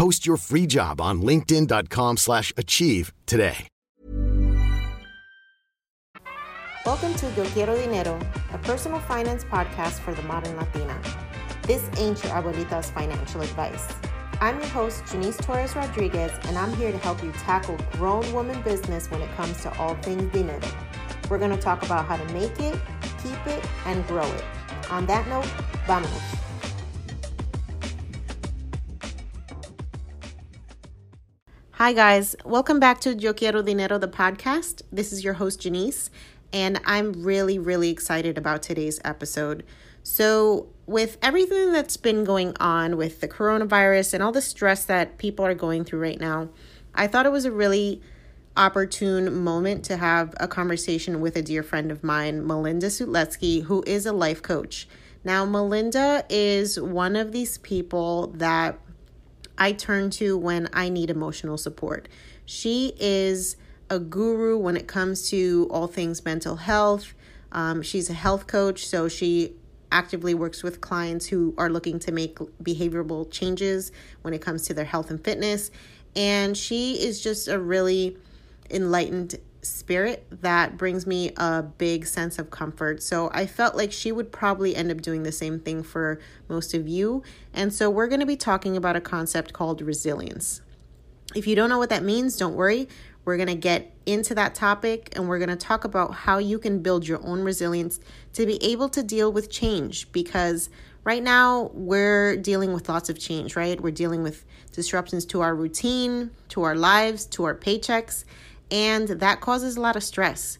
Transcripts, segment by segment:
Post your free job on linkedin.com slash achieve today. Welcome to Yo Quiero Dinero, a personal finance podcast for the modern Latina. This ain't your abuelita's financial advice. I'm your host, Jannese Torres Rodriguez, and I'm here to help you tackle grown woman business when it comes to all things dinero. We're going to talk about how to make it, keep it, and grow it. On that note, vámonos. Hi, guys. Welcome back to Yo Quiero Dinero, the podcast. This is your host, Jannese, and I'm really, really excited about today's episode. So, with everything that's been going on with the coronavirus and all the stress that people are going through right now, I thought it was a really opportune moment to have a conversation with a dear friend of mine, Melinda Sutletsky, who is a life coach. Now, Melinda is one of these people that I turn to when I need emotional support. She is a guru when it comes to all things mental health. Um, she's a health coach, so she actively works with clients who are looking to make behavioral changes when it comes to their health and fitness. And she is just a really enlightened spirit that brings me a big sense of comfort. So I felt like she would probably end up doing the same thing for most of you. And so we're going to be talking about a concept called resilience. If you don't know what that means, don't worry. We're going to get into that topic and we're going to talk about how you can build your own resilience to be able to deal with change because right now we're dealing with lots of change, right? We're dealing with disruptions to our routine, to our lives, to our paychecks, and that causes a lot of stress.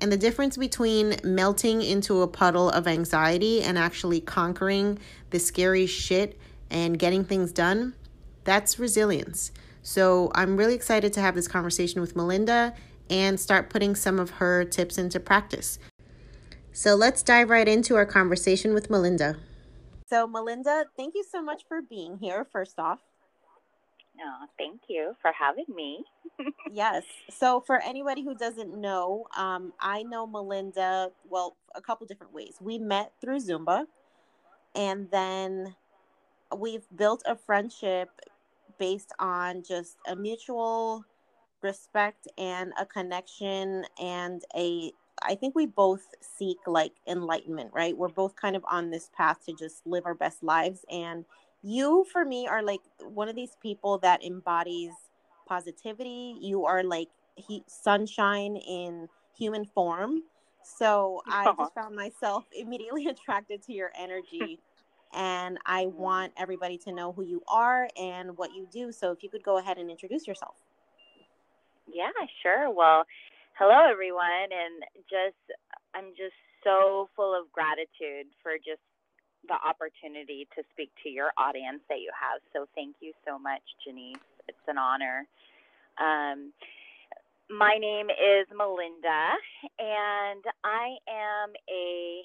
And the difference between melting into a puddle of anxiety and actually conquering the scary shit and getting things done, that's resilience. So I'm really excited to have this conversation with Melinda and start putting some of her tips into practice. So let's dive right into our conversation with Melinda. So, Melinda, thank you so much for being here, first off. No, thank you for having me. yes. So, for anybody who doesn't know, um, I know Melinda, well, a couple different ways. We met through Zumba, and then we've built a friendship based on just a mutual respect and a connection and a I think we both seek like enlightenment, right? We're both kind of on this path to just live our best lives and you for me are like one of these people that embodies positivity. You are like he, sunshine in human form. So I just found myself immediately attracted to your energy and I want everybody to know who you are and what you do. So if you could go ahead and introduce yourself. Yeah, sure. Well, Hello, everyone, and just I'm just so full of gratitude for just the opportunity to speak to your audience that you have. So thank you so much, Jannese. It's an honor. Um, my name is Melinda, and I am a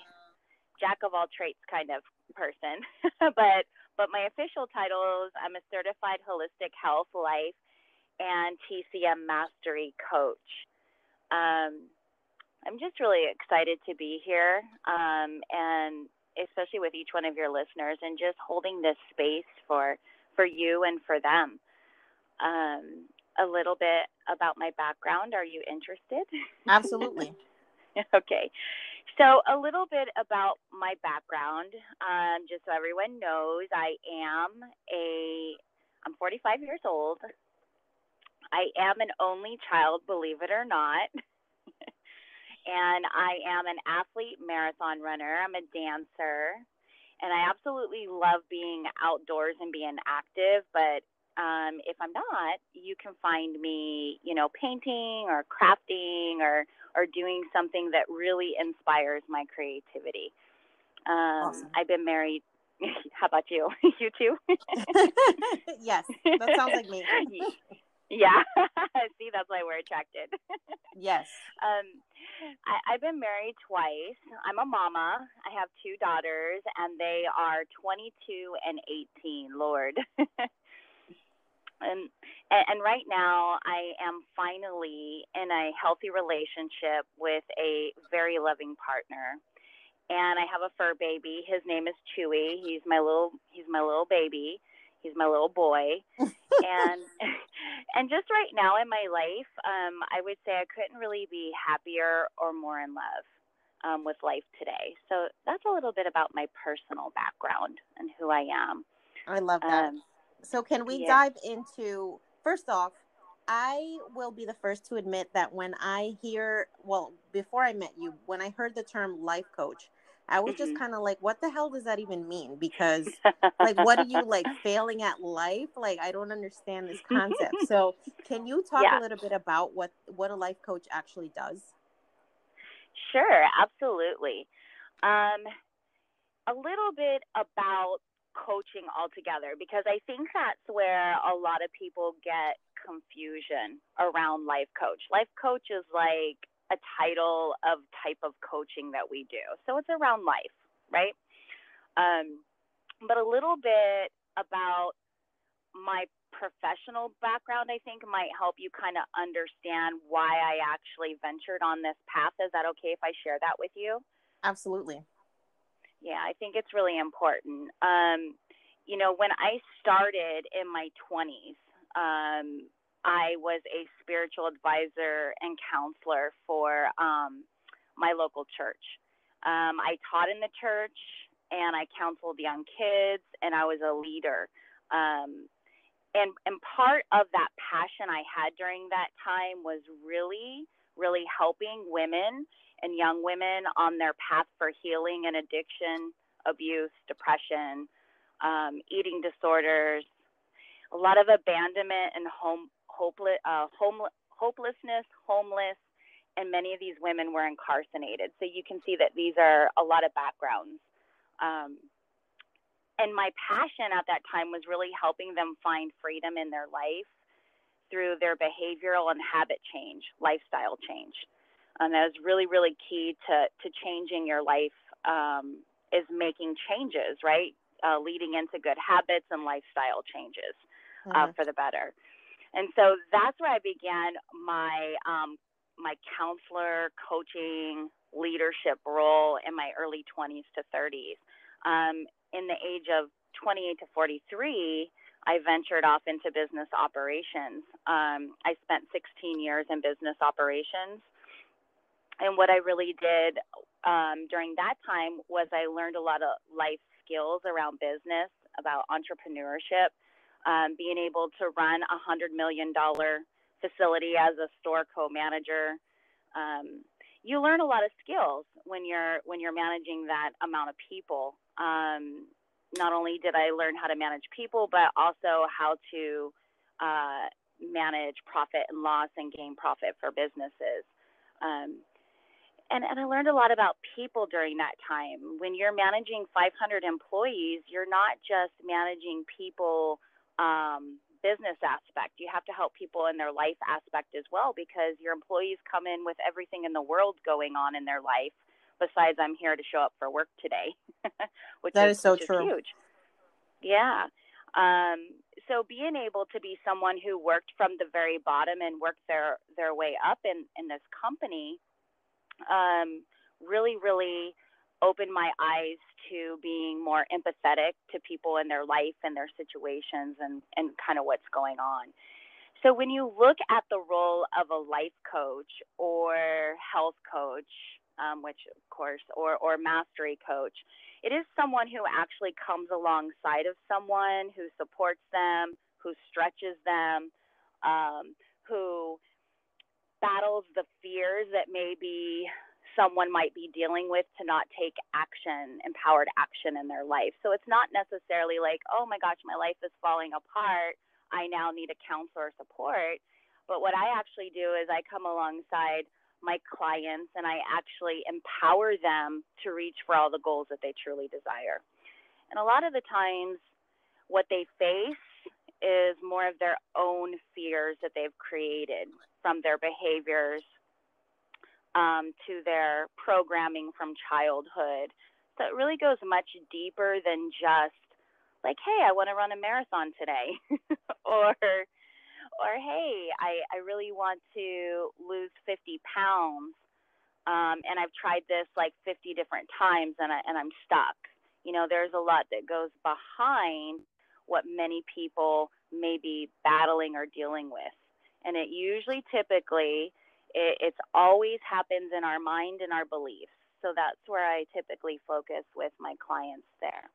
jack of all traits kind of person. but but my official title is I'm a certified holistic health, life, and TCM mastery coach. Um, I'm just really excited to be here, um, and especially with each one of your listeners, and just holding this space for for you and for them. Um, a little bit about my background. Are you interested? Absolutely. okay. So, a little bit about my background, um, just so everyone knows, I am a, I'm 45 years old. I am an only child, believe it or not. and I am an athlete marathon runner. I'm a dancer. And I absolutely love being outdoors and being active, but um, if I'm not, you can find me, you know, painting or crafting or or doing something that really inspires my creativity. Um, awesome. I've been married. How about you? you too? yes, that sounds like me. Yeah, see, that's why we're attracted. yes. Um, I, I've been married twice. I'm a mama. I have two daughters, and they are 22 and 18. Lord. and and right now I am finally in a healthy relationship with a very loving partner. And I have a fur baby. His name is Chewy. He's my little he's my little baby. He's my little boy. And and just right now in my life, um, I would say I couldn't really be happier or more in love um, with life today. So that's a little bit about my personal background and who I am. I love that. Um, so can we yeah. dive into first off, I will be the first to admit that when I hear, well, before I met you, when I heard the term life coach, I was mm-hmm. just kind of like, what the hell does that even mean? Because, like, what are you like failing at life? Like, I don't understand this concept. so, can you talk yeah. a little bit about what what a life coach actually does? Sure, absolutely. Um, a little bit about coaching altogether because I think that's where a lot of people get confusion around life coach. Life coach is like a title of type of coaching that we do. So it's around life, right? Um, but a little bit about my professional background, I think, might help you kind of understand why I actually ventured on this path. Is that okay if I share that with you? Absolutely. Yeah, I think it's really important. Um, you know, when I started in my 20s, um, I was a spiritual advisor and counselor for um, my local church. Um, I taught in the church and I counseled young kids and I was a leader. Um, and, and part of that passion I had during that time was really, really helping women and young women on their path for healing and addiction, abuse, depression, um, eating disorders, a lot of abandonment and home, hopeless, uh, home, hopelessness, homeless, and many of these women were incarcerated. So you can see that these are a lot of backgrounds. Um, and my passion at that time was really helping them find freedom in their life through their behavioral and habit change, lifestyle change. And that is really, really key to, to changing your life um, is making changes, right? Uh, leading into good habits and lifestyle changes uh, mm-hmm. for the better. And so that's where I began my um, my counselor coaching leadership role in my early 20s to 30s. Um, in the age of 28 to 43, I ventured off into business operations. Um, I spent 16 years in business operations and what I really did um, during that time was I learned a lot of life skills around business, about entrepreneurship, um, being able to run a hundred million dollar facility as a store co-manager. Um, you learn a lot of skills when you're when you're managing that amount of people. Um, not only did I learn how to manage people, but also how to uh, manage profit and loss and gain profit for businesses. Um, and, and I learned a lot about people during that time. When you're managing 500 employees, you're not just managing people um, business aspect. You have to help people in their life aspect as well because your employees come in with everything in the world going on in their life. Besides, I'm here to show up for work today, which that is, is so true. Is huge. Yeah. Um, so being able to be someone who worked from the very bottom and worked their their way up in in this company um, really, really opened my eyes to being more empathetic to people in their life and their situations and, and kind of what's going on. So when you look at the role of a life coach or health coach, um, which of course, or, or mastery coach, it is someone who actually comes alongside of someone who supports them, who stretches them, um, who battles the fears that maybe someone might be dealing with to not take action, empowered action in their life. So it's not necessarily like, oh my gosh, my life is falling apart. I now need a counselor support. But what I actually do is I come alongside my clients and I actually empower them to reach for all the goals that they truly desire. And a lot of the times, what they face is more of their own fears that they've created from their behaviors um, to their programming from childhood. So it really goes much deeper than just like, hey, I want to run a marathon today, or or hey, I, I really want to lose 50 pounds, um, and I've tried this like 50 different times, and I, and I'm stuck. You know, there's a lot that goes behind what many people may be battling or dealing with, and it usually, typically, it, it's always happens in our mind and our beliefs. So that's where I typically focus with my clients there.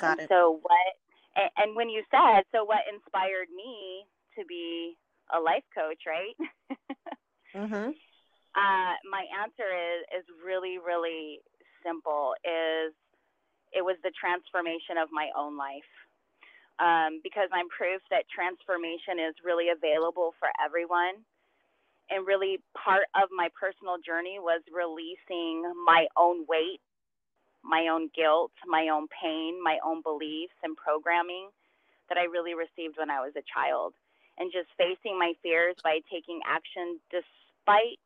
Got and it. So what? And, and when you said, so what inspired me to be a life coach, right? mm-hmm. uh, my answer is is really really simple. Is it was the transformation of my own life. Um, because I'm proof that transformation is really available for everyone. And really, part of my personal journey was releasing my own weight, my own guilt, my own pain, my own beliefs and programming that I really received when I was a child. And just facing my fears by taking action despite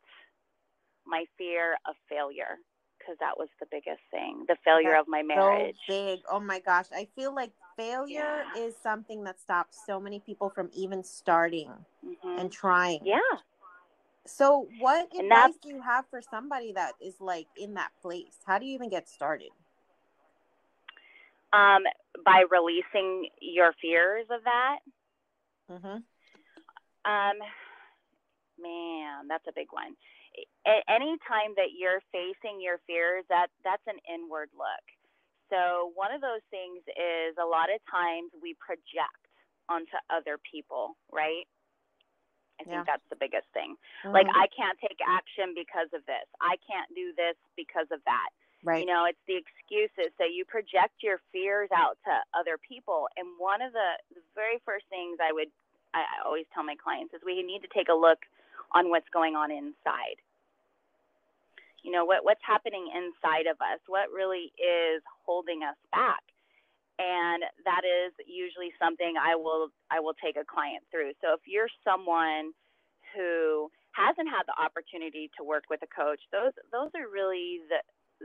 my fear of failure because that was the biggest thing the failure That's of my marriage so big oh my gosh i feel like failure Yeah. is something that stops so many people from even starting Mhm. and trying yeah so what And advice do you have for somebody that is like in that place? How do you even get started? Um, by releasing your fears of that? Mm-hmm. um, man that's a big one. A- any time that you're facing your fears that that's an inward look. So one of those things is a lot of times we project onto other people right i think Yeah. that's the biggest thing. Like Mhm. i can't take action because of this. I can't do this because of that. Right. you know it's the excuses so you project your fears out to other people. And one of the, the very first things i would I, I always tell my clients is we need to take a look on what's going on inside. You know what what's happening inside of us? What really is holding us back and that is usually something i will i will take a client through. So if you're someone who hasn't had the opportunity to work with a coach those those are really the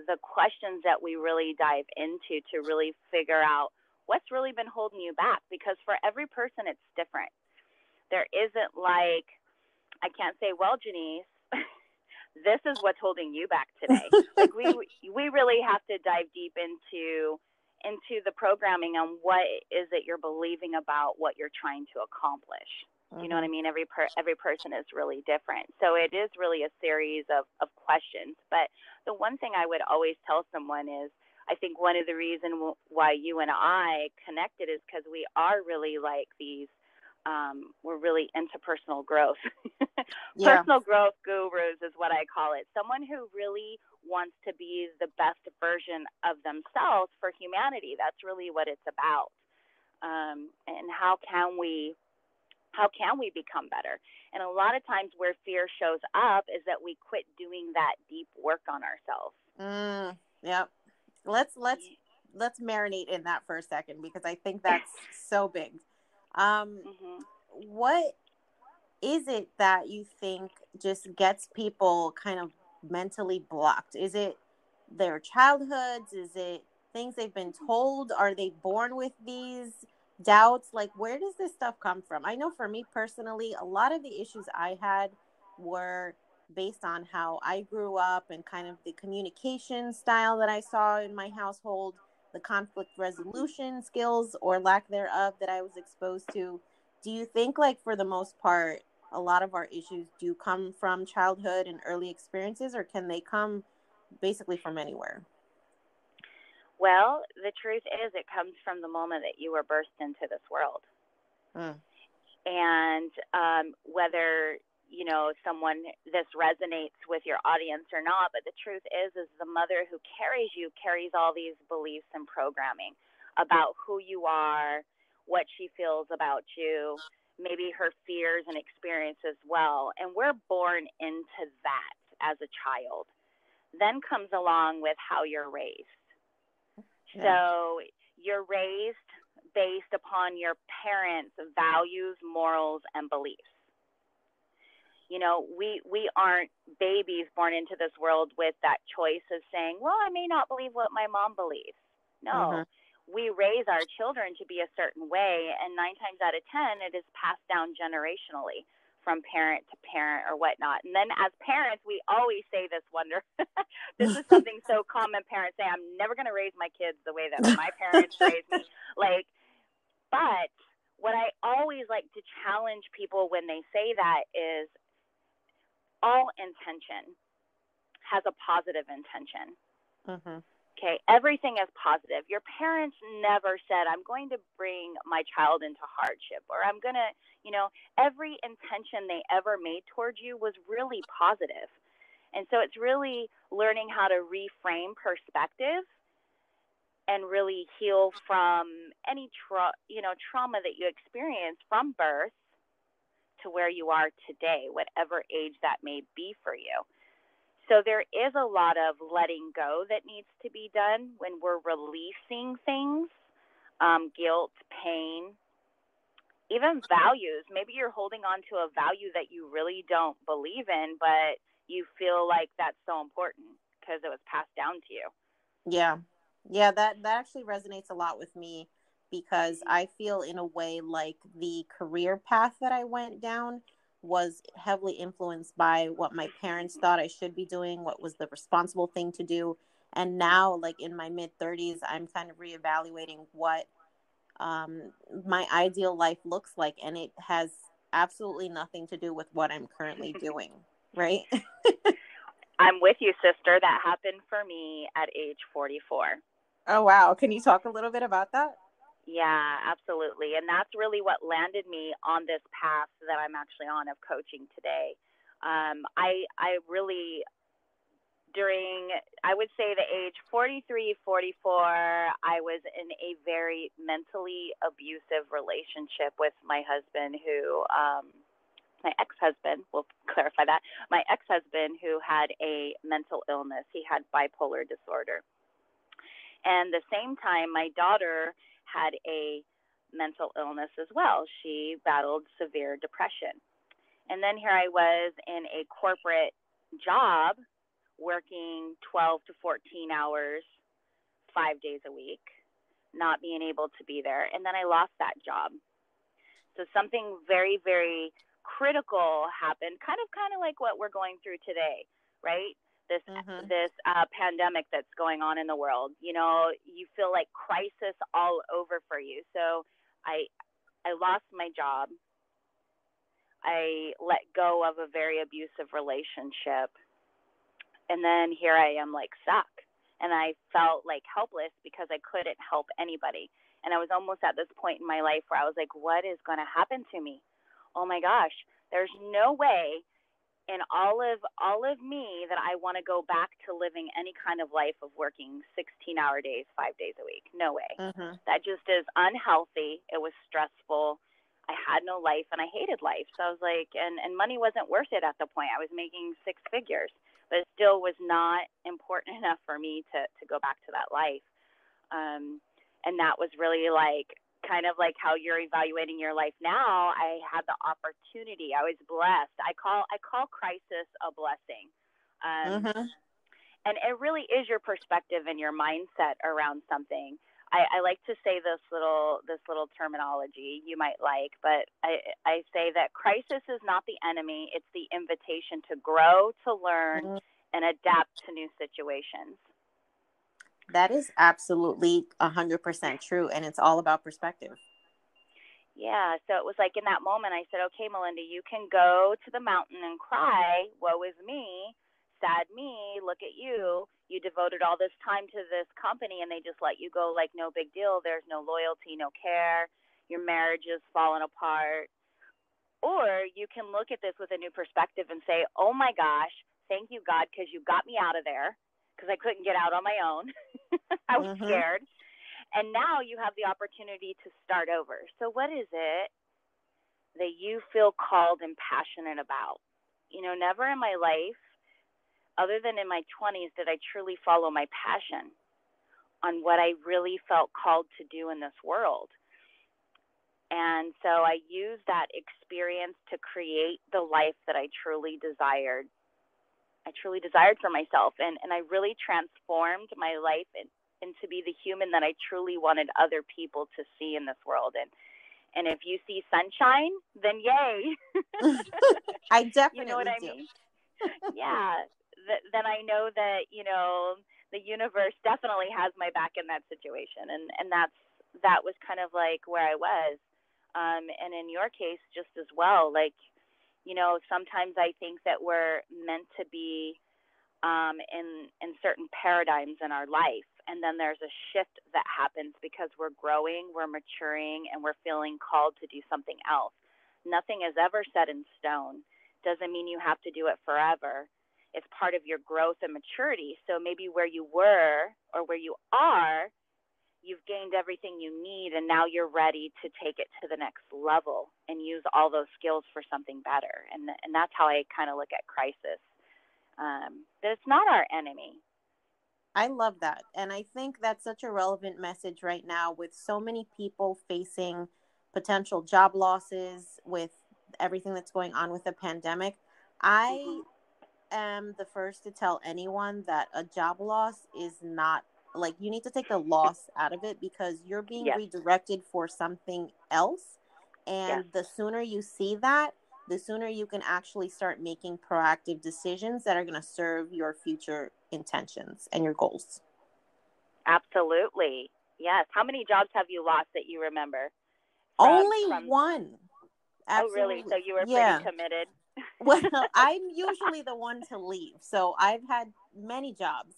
the questions that we really dive into to really figure out what's really been holding you back because for every person it's different. There isn't like i can't say well jannese this is what's holding you back today. Like we we really have to dive deep into into the programming on what is it you're believing about what you're trying to accomplish you know what I mean? Every per, every person is really different. So it is really a series of, of questions. But the one thing I would always tell someone is I think one of the reasons why you and I connected is because we are really like these, um, we're really into personal growth. Yeah. Personal growth gurus is what I call it. Someone who really wants to be the best version of themselves for humanity. That's really what it's about. Um, and how can we how can we become better? And a lot of times where fear shows up is that we quit doing that deep work on ourselves. Mm, yep. Let's let's let's marinate in that for a second because I think that's so big. Um, mm-hmm. What is it that you think just gets people kind of mentally blocked? Is it their childhoods? Is it things they've been told? Are they born with these doubts? Like, where does this stuff come from? I know for me personally, a lot of the issues I had were based on how I grew up and kind of the communication style that I saw in my household, the conflict resolution skills or lack thereof that I was exposed to. Do you think, like, for the most part, a lot of our issues do come from childhood and early experiences, or can they come basically from anywhere? Well, the truth is, it comes from the moment that you were burst into this world. Mm. And um, whether you know someone this resonates with your audience or not but the truth is is the mother who carries you carries all these beliefs and programming about who you are what she feels about you maybe her fears and experience as well. And we're born into that as a child. Then comes along with how you're raised. Yeah. so you're raised based upon your parents values morals and beliefs. You know we we aren't babies born into this world with that choice of saying well i may not believe what my mom believes. No. Mm-hmm. We raise our children to be a certain way and nine times out of ten it is passed down generationally from parent to parent or whatnot and then as parents we always say this wonder this is something so common parents say i'm never going to raise my kids the way that my parents raised me like but what I always like to challenge people when they say that is all intention has a positive intention. Mm-hmm. Okay, everything is positive. Your parents never said, I'm going to bring my child into hardship, or I'm going to, you know, every intention they ever made towards you was really positive. And so it's really learning how to reframe perspective and really heal from any tra- you know trauma that you experience from birth to where you are today, whatever age that may be for you. So there is a lot of letting go that needs to be done when we're releasing things, um, guilt, pain, even values. Maybe you're holding on to a value that you really don't believe in, but you feel like that's so important because it was passed down to you. Yeah. Yeah, that that actually resonates a lot with me because I feel in a way like the career path that I went down was heavily influenced by what my parents thought I should be doing, what was the responsible thing to do. And now, like in my mid 30s, I'm kind of reevaluating what um, my ideal life looks like. And it has absolutely nothing to do with what I'm currently doing, right? I'm with you, sister. That happened for me at age 44. Oh, wow. Can you talk a little bit about that? Yeah, absolutely. And that's really what landed me on this path that I'm actually on of coaching today. Um, I, I really, during, I would say the age 43, 44, I was in a very mentally abusive relationship with my husband who, um, my ex-husband, we'll clarify that, my ex-husband who had a mental illness. He had bipolar disorder. And the same time, my daughter had a mental illness as well. She battled severe depression. And then here I was in a corporate job working 12 to 14 hours, five days a week, not being able to be there. And then I lost that job. So something very, very critical happened, kind of, kind of like what we're going through today, right? This mm-hmm. this uh, pandemic that's going on in the world. You know, you feel like crisis all over for you. So I I lost my job. I let go of a very abusive relationship. And then here I am like stuck. And I felt like helpless because I couldn't help anybody. And I was almost at this point in my life where I was like, what is going to happen to me? Oh my gosh, there's no way in all of all of me that I want to go back to living any kind of life of working 16 hour days, 5 days a week. No way. Mm-hmm. That just is unhealthy. It was stressful. I I had no life and I hated life. So I was like, and, and money wasn't worth it at the point. I was making six figures, but it still was not important enough for me to, to go back to that life. Um, and that was really like kind of like how you're evaluating your life now. I had the opportunity. I was blessed. I call I call crisis a blessing. Um, mm-hmm. And it really is your perspective and your mindset around something. I, I, like to say this little this little terminology you might like, but I, I say that crisis is not the enemy; it's the invitation to grow, to learn, mm-hmm. and adapt to new situations. That is absolutely a hundred percent true, and it's all about perspective. Yeah, so it was like in that moment, I said, "Okay, Melinda, you can go to the mountain and cry. Woe is me." sad me, look at you. You devoted all this time to this company and they just let you go like no big deal. There's no loyalty, no care. Your marriage is falling apart. Or you can look at this with a new perspective and say, oh my gosh, thank you, God, because you got me out of there because I couldn't get out on my own. I was mm-hmm. scared. And now you have the opportunity to start over. So, what is it that you feel called and passionate about? You know, never in my life other than in my 20s, did I truly follow my passion on what I really felt called to do in this world. And so I used that experience to create the life that I truly desired. I truly desired for myself. And, and I really transformed my life in, into be the human that I truly wanted other people to see in this world. And and if you see sunshine, then yay. I definitely you know what I do. mean? yeah th- then I know that you know the universe definitely has my back in that situation, and and that's that was kind of like where I was, um, and in your case just as well. Like, you know, sometimes I think that we're meant to be um, in in certain paradigms in our life, and then there's a shift that happens because we're growing, we're maturing, and we're feeling called to do something else. Nothing is ever set in stone. Doesn't mean you have to do it forever it's part of your growth and maturity. So maybe where you were or where you are, you've gained everything you need and now you're ready to take it to the next level and use all those skills for something better. And and that's how I kind of look at crisis. Um, but it's not our enemy. I love that. And I think that's such a relevant message right now with so many people facing potential job losses with everything that's going on with the pandemic. I mm-hmm am the first to tell anyone that a job loss is not like you need to take the loss out of it because you're being yes. redirected for something else. And yes. the sooner you see that, the sooner you can actually start making proactive decisions that are going to serve your future intentions and your goals. Absolutely. Yes. How many jobs have you lost that you remember? From, Only from... one. Absolutely. Oh, really? So you were yeah. pretty committed well, I'm usually the one to leave. So I've had many jobs,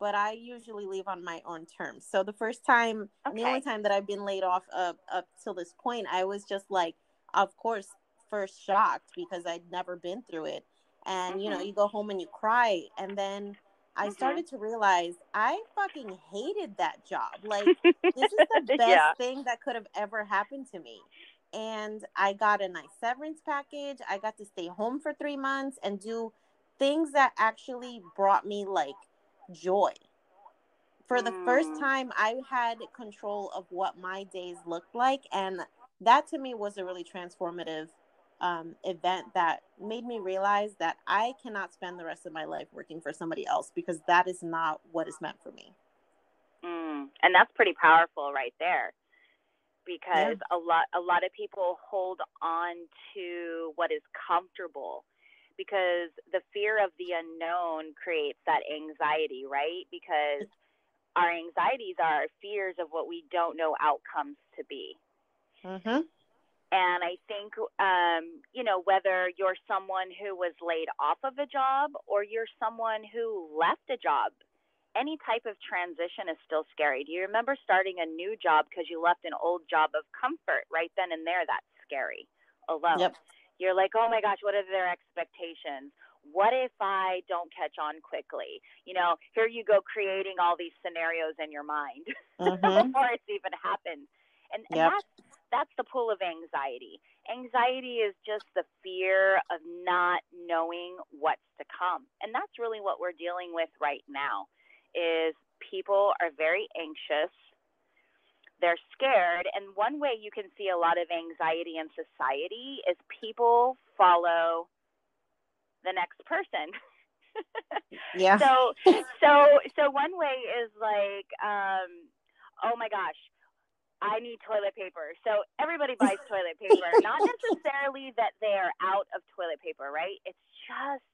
but I usually leave on my own terms. So the first time, okay. the only time that I've been laid off up up till this point, I was just like, of course, first shocked because I'd never been through it. And mm-hmm. you know, mm-hmm. you go home and you cry, and then I mm-hmm. started to realize I fucking hated that job. Like this is the best yeah. thing that could have ever happened to me and I got a nice severance package. I got to stay home for three months and do things that actually brought me like joy. For the mm. first time, I had control of what my days looked like. And that to me was a really transformative um, event that made me realize that I cannot spend the rest of my life working for somebody else because that is not what is meant for me. Mm. And that's pretty powerful right there because yeah. a lot a lot of people hold on to what is comfortable because the fear of the unknown creates that anxiety, right? Because our anxieties are our fears of what we don't know outcomes to be. Mm-hmm. And I think, um, you know, whether you're someone who was laid off of a job or you're someone who left a job any type of transition is still scary. Do you remember starting a new job because you left an old job of comfort right then and there? That's scary alone. Yep. You're like, oh my gosh, what are their expectations? What if I don't catch on quickly? You know, here you go creating all these scenarios in your mind mm-hmm. before it's even happened. And, and that's that's the pull of anxiety. anxiety is just the fear of not knowing what's to come. And that's really what we're dealing with right now is people are very anxious. They're scared. And one way you can see a lot of anxiety in society is people follow the next person. yeah. So so so one way is like um oh my gosh, I need toilet paper. So everybody buys toilet paper. Not necessarily that they're out of toilet paper, right? It's just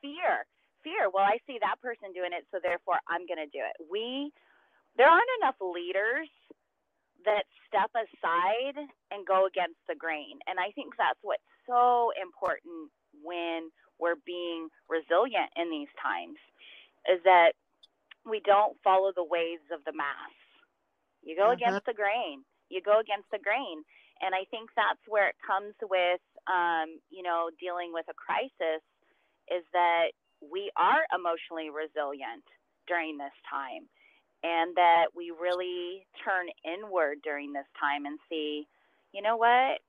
fear. Fear. Well, I see that person doing it, so therefore I'm going to do it. We there aren't enough leaders that step aside and go against the grain. And I think that's what's so important when we're being resilient in these times is that we don't follow the waves of the mass. You go mm-hmm. against the grain. You go against the grain. And I think that's where it comes with, um, you know, dealing with a crisis is that we are emotionally resilient during this time and that we really turn inward during this time and see, you know what?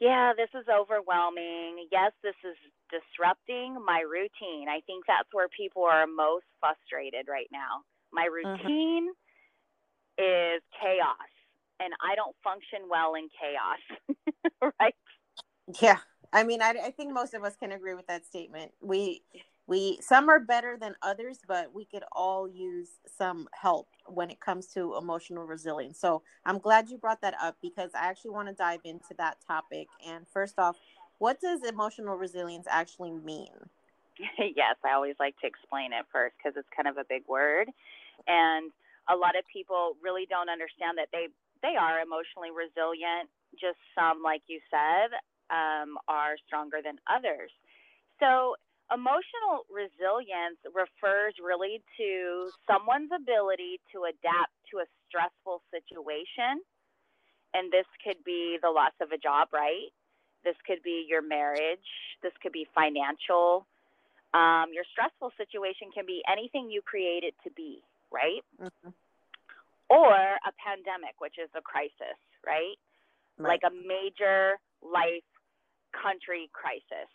Yeah, this is overwhelming. Yes, this is disrupting my routine. I think that's where people are most frustrated right now. My mm-hmm. routine mm-hmm. is chaos, and I don't function well in chaos, right? Yeah. I mean, I, I think most of us can agree with that statement. We we some are better than others but we could all use some help when it comes to emotional resilience. So i'm glad you brought that up because i actually want to dive into that topic. And first off what does emotional resilience actually mean? Yes i always like to explain it first because it's kind of a big word. And a lot of people really don't understand that they they are emotionally resilient just some like you said um, are stronger than others. So Emotional resilience refers really to someone's ability to adapt to a stressful situation. And this could be the loss of a job, right? This could be your marriage. This could be financial. Um, your stressful situation can be anything you create it to be, right? Mm-hmm. Or a pandemic, which is a crisis, right? right? Like a major life country crisis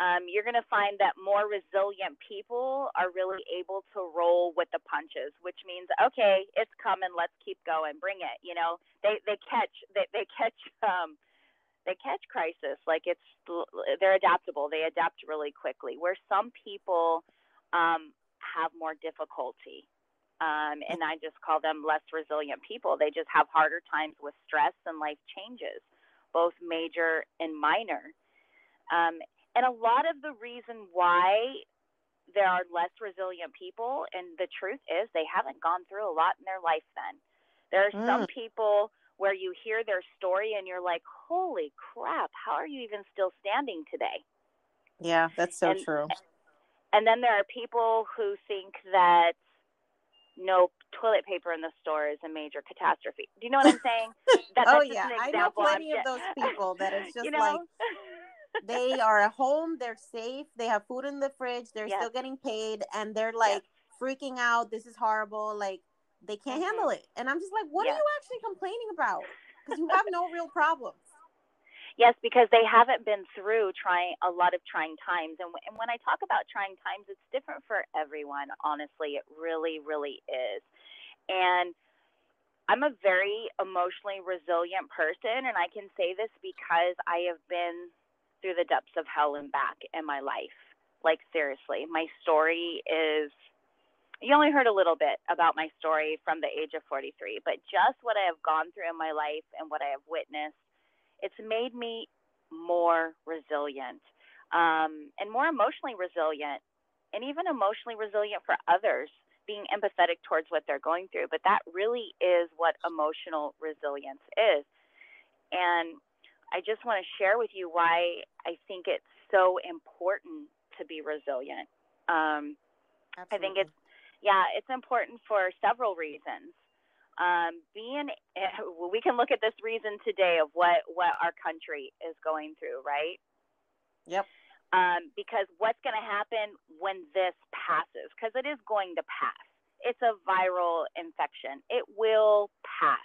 um, you're going to find that more resilient people are really able to roll with the punches, which means okay, it's coming, let's keep going, bring it. You know, they they catch they they catch um, they catch crisis like it's they're adaptable. They adapt really quickly. Where some people um, have more difficulty. Um, and I just call them less resilient people. They just have harder times with stress and life changes, both major and minor. Um, and a lot of the reason why there are less resilient people, and the truth is they haven't gone through a lot in their life then. There are mm. some people where you hear their story and you're like, holy crap, how are you even still standing today? Yeah, that's so and, true. And then there are people who think that no toilet paper in the store is a major catastrophe. Do you know what I'm saying? That, oh yeah, I know plenty of those people that it's just you know? like they are at home, they're safe, they have food in the fridge, they're yes. still getting paid, and they're like yes. freaking out. This is horrible. Like they can't mm-hmm. handle it. And I'm just like, what yes. are you actually complaining about? Because you have no real problems. Yes, because they haven't been through trying a lot of trying times, and, w- and when I talk about trying times, it's different for everyone. Honestly, it really, really is. And I'm a very emotionally resilient person, and I can say this because I have been through the depths of hell and back in my life. Like, seriously, my story is you only heard a little bit about my story from the age of 43, but just what I have gone through in my life and what I have witnessed, it's made me more resilient um, and more emotionally resilient, and even emotionally resilient for others, being empathetic towards what they're going through. But that really is what emotional resilience is. And I just want to share with you why I think it's so important to be resilient. Um, I think it's, yeah, it's important for several reasons. Um, being, we can look at this reason today of what what our country is going through, right? Yep. Um, because what's going to happen when this passes? Because it is going to pass. It's a viral infection. It will pass.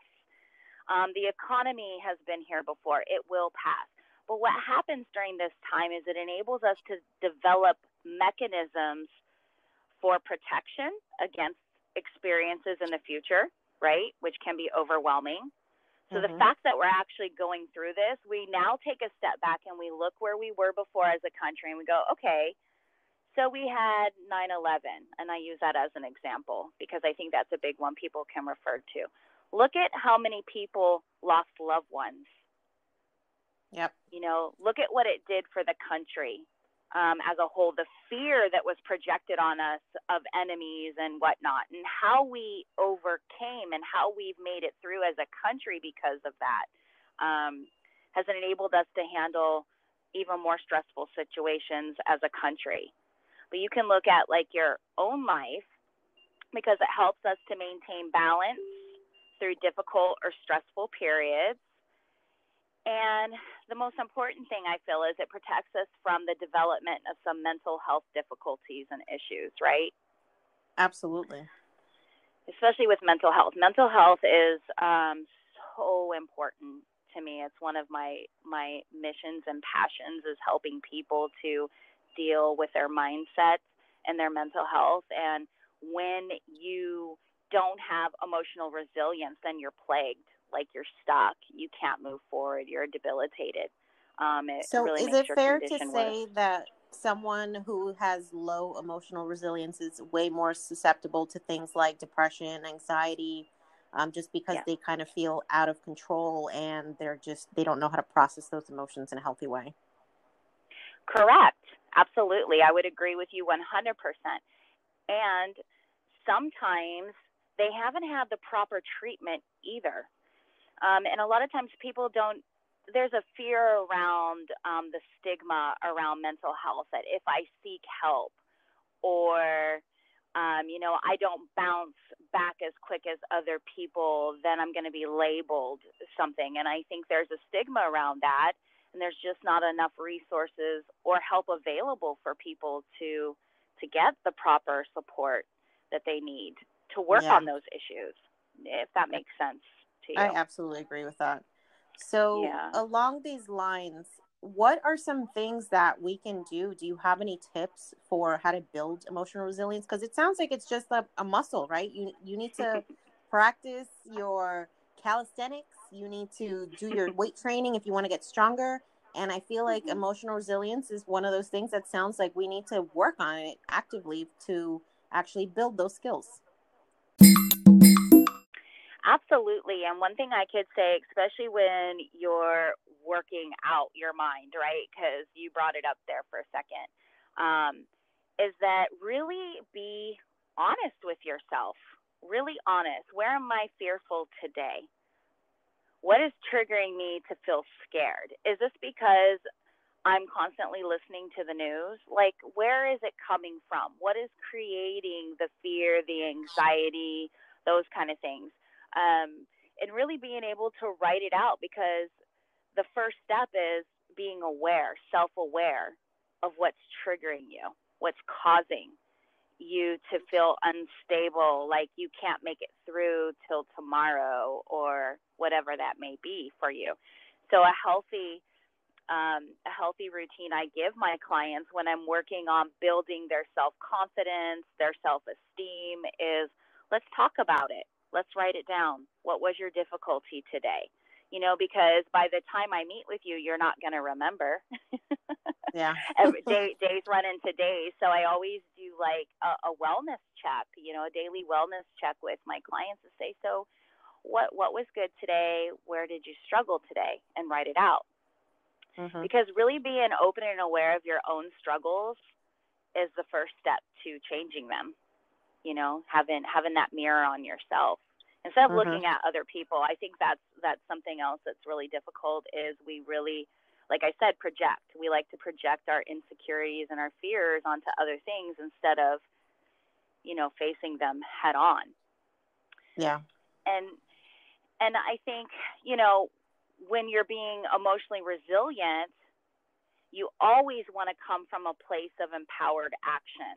Um, the economy has been here before, it will pass. But what happens during this time is it enables us to develop mechanisms for protection against experiences in the future, right? Which can be overwhelming. So mm-hmm. the fact that we're actually going through this, we now take a step back and we look where we were before as a country and we go, okay, so we had 9 11, and I use that as an example because I think that's a big one people can refer to. Look at how many people lost loved ones. Yep. You know, look at what it did for the country um, as a whole, the fear that was projected on us of enemies and whatnot, and how we overcame and how we've made it through as a country because of that um, has enabled us to handle even more stressful situations as a country. But you can look at like your own life because it helps us to maintain balance through difficult or stressful periods and the most important thing I feel is it protects us from the development of some mental health difficulties and issues, right? Absolutely. Especially with mental health. Mental health is um, so important to me. It's one of my my missions and passions is helping people to deal with their mindsets and their mental health. And when you don't have emotional resilience, then you're plagued like you're stuck, you can't move forward, you're debilitated. Um, it so, really is it fair to say worse. that someone who has low emotional resilience is way more susceptible to things like depression, anxiety, um, just because yeah. they kind of feel out of control and they're just they don't know how to process those emotions in a healthy way? Correct. Absolutely. I would agree with you 100%. And sometimes they haven't had the proper treatment either. Um, and a lot of times people don't, there's a fear around um, the stigma around mental health that if I seek help or, um, you know, I don't bounce back as quick as other people, then I'm going to be labeled something. And I think there's a stigma around that. And there's just not enough resources or help available for people to to get the proper support that they need to work yeah. on those issues, if that makes sense to you. I absolutely agree with that. So, yeah. along these lines, what are some things that we can do? Do you have any tips for how to build emotional resilience? Because it sounds like it's just a, a muscle, right? You you need to practice your calisthenics. You need to do your weight training if you want to get stronger. And I feel like mm-hmm. emotional resilience is one of those things that sounds like we need to work on it actively to actually build those skills. Absolutely. And one thing I could say, especially when you're working out your mind, right? Because you brought it up there for a second, um, is that really be honest with yourself. Really honest. Where am I fearful today? What is triggering me to feel scared? Is this because I'm constantly listening to the news? Like, where is it coming from? What is creating the fear, the anxiety, those kind of things? Um, and really being able to write it out because the first step is being aware, self aware of what's triggering you, what's causing you to feel unstable, like you can't make it through till tomorrow or whatever that may be for you. So a healthy um, a healthy routine I give my clients when I'm working on building their self confidence, their self esteem is let's talk about it. Let's write it down. What was your difficulty today? You know, because by the time I meet with you, you're not going to remember. yeah. Every day, days run into days. So I always do like a, a wellness check, you know, a daily wellness check with my clients to say, so what, what was good today? Where did you struggle today? And write it out. Mm-hmm. Because really being open and aware of your own struggles is the first step to changing them you know having having that mirror on yourself. Instead of mm-hmm. looking at other people i think that's that's something else that's really difficult is we really like i said project. We like to project our insecurities and our fears onto other things instead of you know facing them head on. Yeah. And and i think you know when you're being emotionally resilient you always want to come from a place of empowered action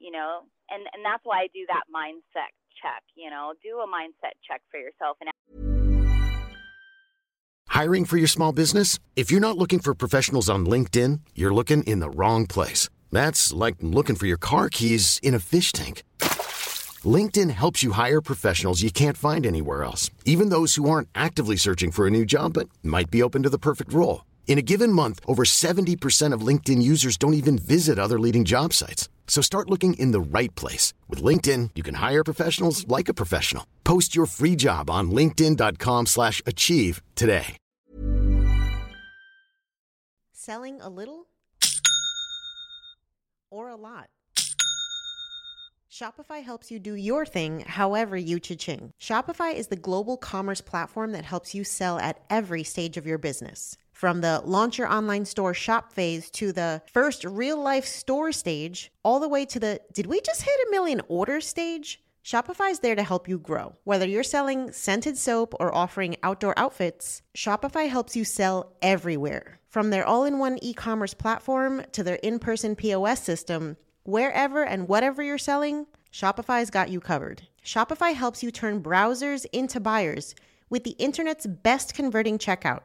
you know and and that's why i do that mindset check you know do a mindset check for yourself and Hiring for your small business? If you're not looking for professionals on LinkedIn, you're looking in the wrong place. That's like looking for your car keys in a fish tank. LinkedIn helps you hire professionals you can't find anywhere else, even those who aren't actively searching for a new job but might be open to the perfect role. In a given month, over 70% of LinkedIn users don't even visit other leading job sites. So start looking in the right place. With LinkedIn, you can hire professionals like a professional. Post your free job on linkedin.com slash achieve today. Selling a little or a lot? Shopify helps you do your thing however you cha-ching. Shopify is the global commerce platform that helps you sell at every stage of your business. From the launch your online store shop phase to the first real life store stage, all the way to the did we just hit a million orders stage? Shopify is there to help you grow. Whether you're selling scented soap or offering outdoor outfits, Shopify helps you sell everywhere. From their all in one e commerce platform to their in person POS system, wherever and whatever you're selling, Shopify's got you covered. Shopify helps you turn browsers into buyers with the internet's best converting checkout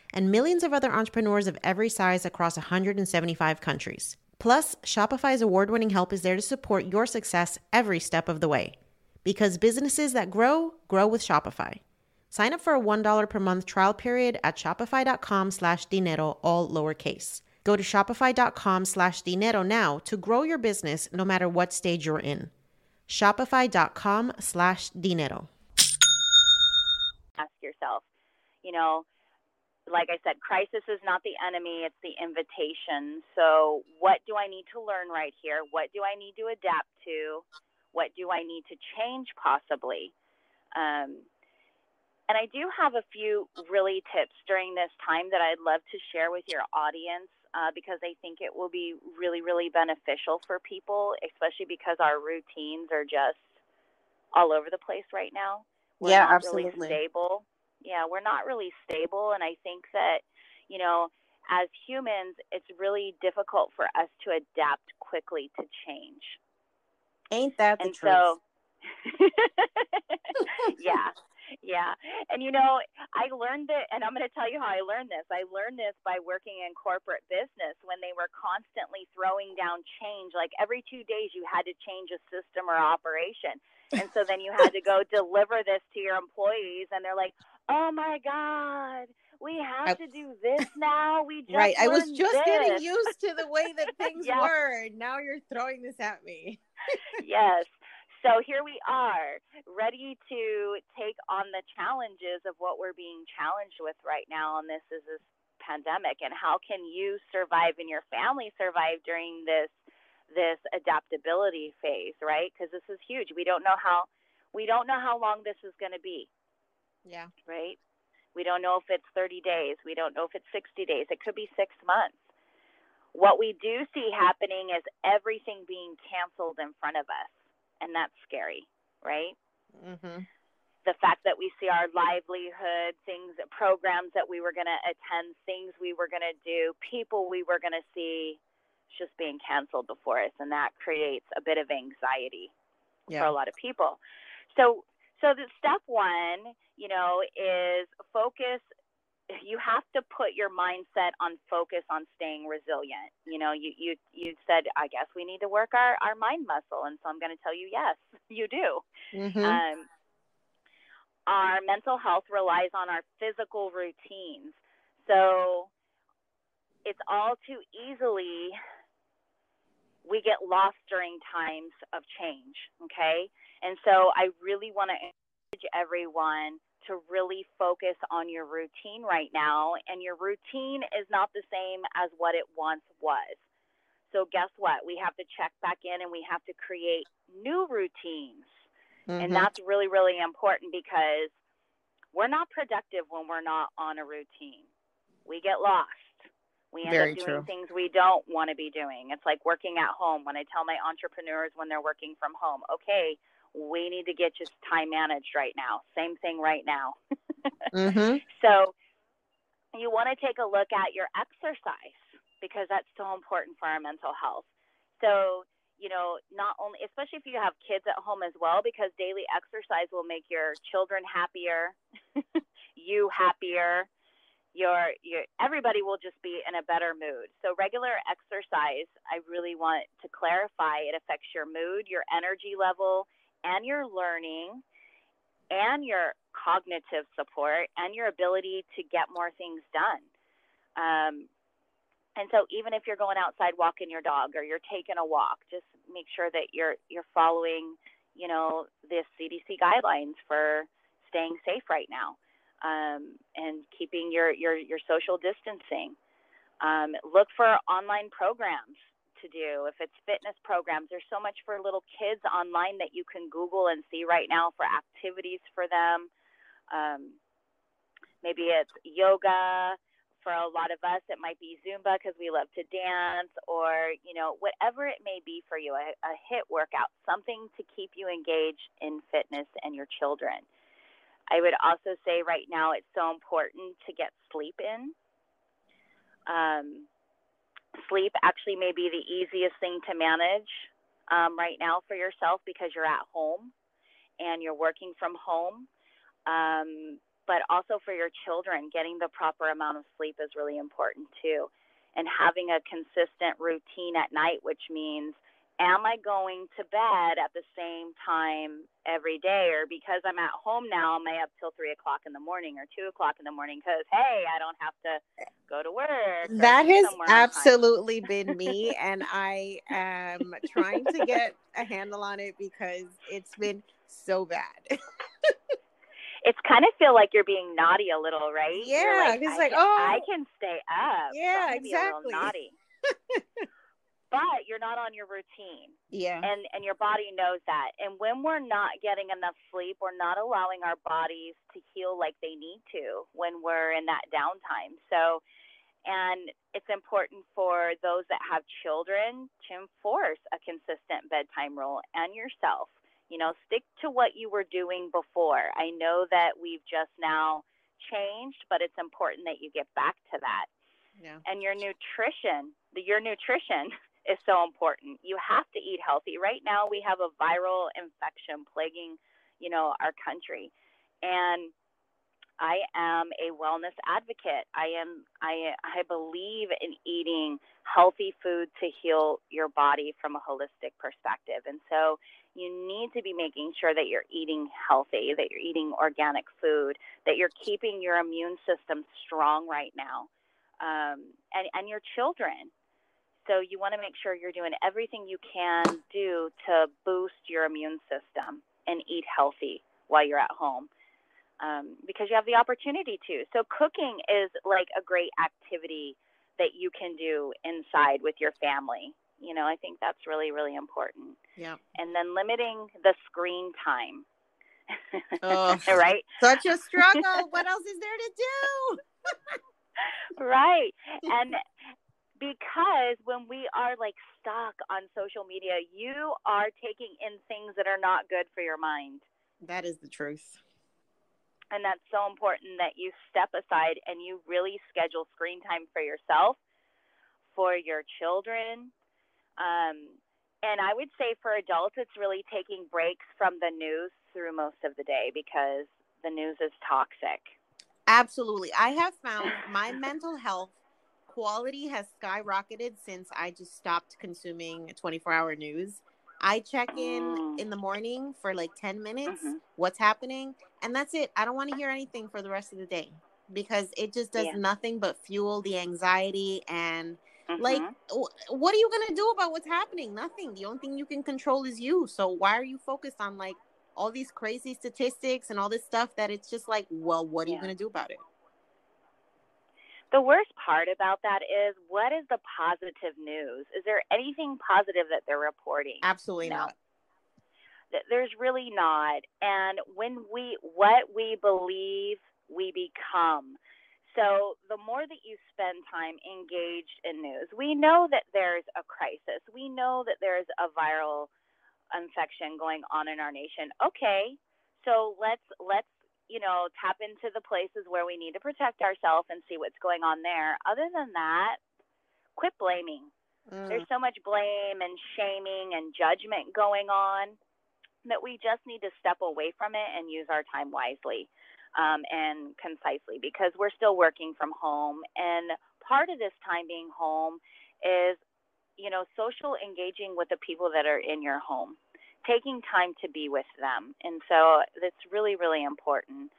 and millions of other entrepreneurs of every size across 175 countries. Plus, Shopify's award winning help is there to support your success every step of the way. Because businesses that grow, grow with Shopify. Sign up for a $1 per month trial period at shopify.com slash dinero, all lowercase. Go to shopify.com slash dinero now to grow your business no matter what stage you're in. Shopify.com slash dinero. Ask yourself, you know, like I said, crisis is not the enemy, it's the invitation. So, what do I need to learn right here? What do I need to adapt to? What do I need to change possibly? Um, and I do have a few really tips during this time that I'd love to share with your audience uh, because I think it will be really, really beneficial for people, especially because our routines are just all over the place right now. We're yeah, absolutely. Really stable yeah, we're not really stable. And I think that, you know, as humans, it's really difficult for us to adapt quickly to change. Ain't that the and truth? So, yeah. Yeah. And you know, I learned it, and I'm going to tell you how I learned this. I learned this by working in corporate business when they were constantly throwing down change. Like every two days, you had to change a system or operation. And so then you had to go deliver this to your employees, and they're like, oh my God, we have I, to do this now. We just right. I was just this. getting used to the way that things yes. were. Now you're throwing this at me. yes. So here we are, ready to take on the challenges of what we're being challenged with right now. And this is this pandemic. And how can you survive and your family survive during this this adaptability phase, right? Because this is huge. We don't know how we don't know how long this is going to be. Yeah. Right? We don't know if it's 30 days. We don't know if it's 60 days. It could be six months. What we do see happening is everything being canceled in front of us. And that's scary, right? Mm-hmm. The fact that we see our livelihood, things, programs that we were going to attend, things we were going to do, people we were going to see, just being canceled before us. And that creates a bit of anxiety yeah. for a lot of people. So so the step one, you know, is focus. You have to put your mindset on focus on staying resilient. You know, you you you said, I guess we need to work our our mind muscle, and so I'm going to tell you, yes, you do. Mm-hmm. Um, our mental health relies on our physical routines, so it's all too easily we get lost during times of change. Okay, and so I really want to encourage everyone to really focus on your routine right now. And your routine is not the same as what it once was. So, guess what? We have to check back in and we have to create new routines. Mm-hmm. And that's really, really important because we're not productive when we're not on a routine. We get lost. We end Very up doing true. things we don't want to be doing. It's like working at home. When I tell my entrepreneurs when they're working from home, okay, we need to get just time managed right now. Same thing right now. Mm-hmm. So you want to take a look at your exercise because that's so important for our mental health. So, you know, not only, especially if you have kids at home as well, because daily exercise will make your children happier, you happier, your, your, everybody will just be in a better mood. So regular exercise, I really want to clarify, it affects your mood, your energy level, and your learning and your cognitive support and your ability to get more things done. Um, and so even if you're going outside walking your dog or you're taking a walk, just make sure that you're you're following, you know, the CDC guidelines for staying safe right now um, and keeping your, your, your social distancing. Um, look for online programs to do. If it's fitness programs, there's so much for little kids online that you can Google and see right now for activities for them. Um, maybe it's yoga. For a lot of us, it might be Zumba because we love to dance, or you know, whatever it may be for you, a, a HIIT workout, something to keep you engaged in fitness and your children. I would also say right now it's so important to get sleep in. Um, sleep actually may be the easiest thing to manage um, right now for yourself because you're at home and you're working from home. Um, but also for your children, getting the proper amount of sleep is really important too. And having a consistent routine at night, which means am I going to bed at the same time every day? Or because I'm at home now, am I up till three o'clock in the morning or two o'clock in the morning? Because, hey, I don't have to go to work. That has somewhere on time. absolutely been me, and I am trying to get a handle on it because it's been so bad. It's kind of feel like you're being naughty a little, right? Yeah, like, it's I like, can, oh. I can stay up. Yeah, I'm gonna be a little exactly. naughty. but you're not on your routine. Yeah. and and your body knows that and when we're not getting enough sleep we're not allowing our bodies to heal like they need to when we're in that downtime so and it's important for those that have children to enforce a consistent bedtime rule and yourself you know stick to what you were doing before i know that we've just now changed but it's important that you get back to that Yeah. and your nutrition the, your nutrition is so important. You have to eat healthy. Right now we have a viral infection plaguing you know our country. And i am a wellness advocate. I am i i believe in eating healthy food to heal your body from a holistic perspective. And so you need to be making sure that you're eating healthy that you're eating organic food that you're keeping your immune system strong right now. Um, and, and your children. So you want to make sure you're doing everything you can do to boost your immune system and eat healthy while you're at home um, because you have the opportunity to. So cooking is like a great activity that you can do inside with your family. You know, I think that's really, really important. Yeah. And then limiting the screen time. Oh. right? Such a struggle. what else is there to do? right. And because when we are like stuck on social media, you are taking in things that are not good for your mind. That is the truth. And that's so important that you step aside and you really schedule screen time for yourself, for your children. Um, and I would say for adults, it's really taking breaks from the news through most of the day because the news is toxic. Absolutely. I have found my mental health quality has skyrocketed since I just stopped consuming 24 hour news. I check in Mm. in the morning for like 10 minutes, Mhm. what's happening, and that's it. I don't want to hear anything for the rest of the day because it just does Yeah. nothing but fuel the anxiety and like Mhm. wh- what are you going to do about what's happening? Nothing. The only thing you can control is you. So why are you focused on like all these crazy statistics and all this stuff that it's just like, well, what are you going to do about it? The worst part about that is what is the positive news? Is there anything positive that they're reporting? Absolutely No. not. There's really not. And when we, what we believe, we become. So, the more that you spend time engaged in news, we know that there's a crisis. We know that there's a viral infection going on in our nation. Okay, so let's let's you know tap into the places where we need to protect ourselves and see what's going on there. Other than that, quit blaming. Mm. There's so much blame and shaming and judgment going on that we just need to step away from it and use our time wisely um, and concisely because we're still working from home. And part of this time being home is, you know, social engaging with the people that are in your home, taking time to be with them. And so that's really, really important.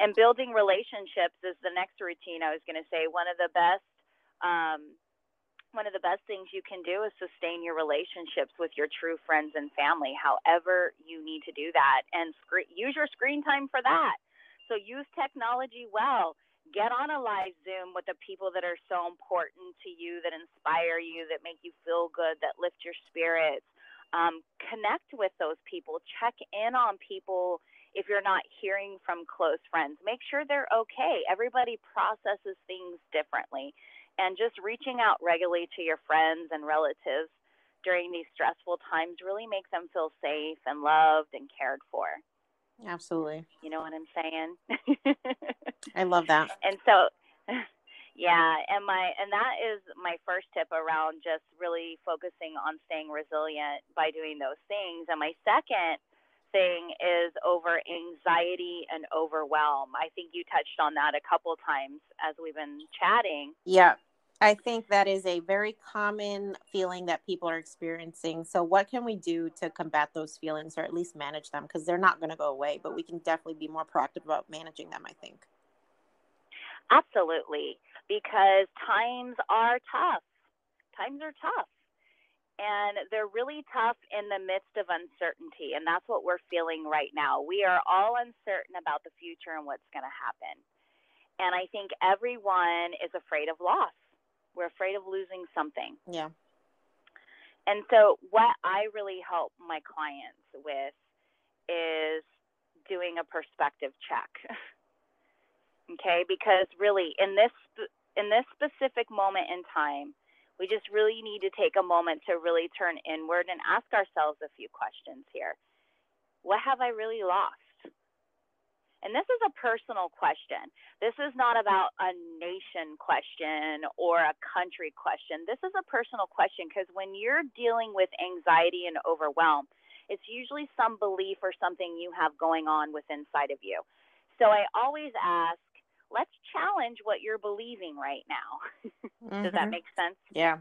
And building relationships is the next routine I was going to say. One of the best. Um, one of the best things you can do is sustain your relationships with your true friends and family, however you need to do that, and use your screen time for that. So use technology well. Get on a live Zoom with the people that are so important to you, that inspire you, that make you feel good, that lift your spirits. Um, connect with those people. Check in on people if you're not hearing from close friends. Make sure they're okay. Everybody processes things differently. And just reaching out regularly to your friends and relatives during these stressful times really makes them feel safe and loved and cared for. Absolutely. You know what I'm saying? I love that. And so yeah, and my and that is my first tip around just really focusing on staying resilient by doing those things. And my second thing is over anxiety and overwhelm. I think you touched on that a couple times as we've been chatting. Yeah. I think that is a very common feeling that people are experiencing. So, what can we do to combat those feelings or at least manage them? Because they're not going to go away, but we can definitely be more proactive about managing them, I think. Absolutely. Because times are tough. Times are tough. And they're really tough in the midst of uncertainty. And that's what we're feeling right now. We are all uncertain about the future and what's going to happen. And I think everyone is afraid of loss we're afraid of losing something. Yeah. And so, what I really help my clients with is doing a perspective check. okay, because really, in this in this specific moment in time, we just really need to take a moment to really turn inward and ask ourselves a few questions here. What have I really lost? And this is a personal question. This is not about a nation question or a country question. This is a personal question because when you're dealing with anxiety and overwhelm, it's usually some belief or something you have going on with inside of you. So I always ask, let's challenge what you're believing right now. mm-hmm. Does that mm-hmm. make sense? Yeah.